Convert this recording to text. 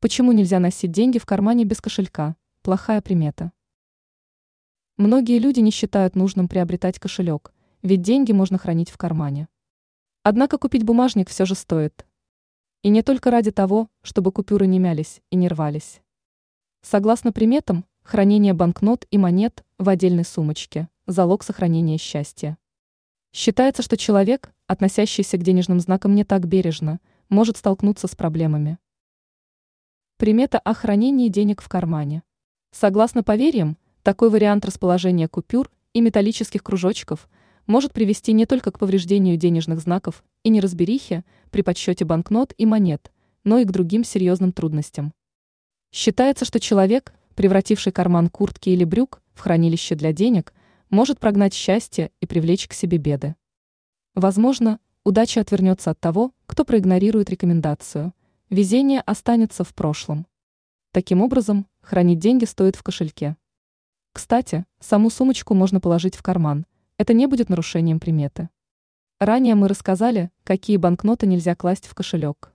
Почему нельзя носить деньги в кармане без кошелька? Плохая примета. Многие люди не считают нужным приобретать кошелек, ведь деньги можно хранить в кармане. Однако купить бумажник все же стоит. И не только ради того, чтобы купюры не мялись и не рвались. Согласно приметам, хранение банкнот и монет в отдельной сумочке – залог сохранения счастья. Считается, что человек, относящийся к денежным знакам не так бережно, может столкнуться с проблемами. Примета о хранении денег в кармане. Согласно поверьям, такой вариант расположения купюр и металлических кружочков может привести не только к повреждению денежных знаков и неразберихе при подсчете банкнот и монет, но и к другим серьезным трудностям. Считается, что человек, превративший карман куртки или брюк в хранилище для денег, может прогнать счастье и привлечь к себе беды. Возможно, удача отвернется от того, кто проигнорирует рекомендацию, везение останется в прошлом. Таким образом, хранить деньги стоит в кошельке. Кстати, саму сумочку можно положить в карман, это не будет нарушением приметы. Ранее мы рассказали, какие банкноты нельзя класть в кошелек.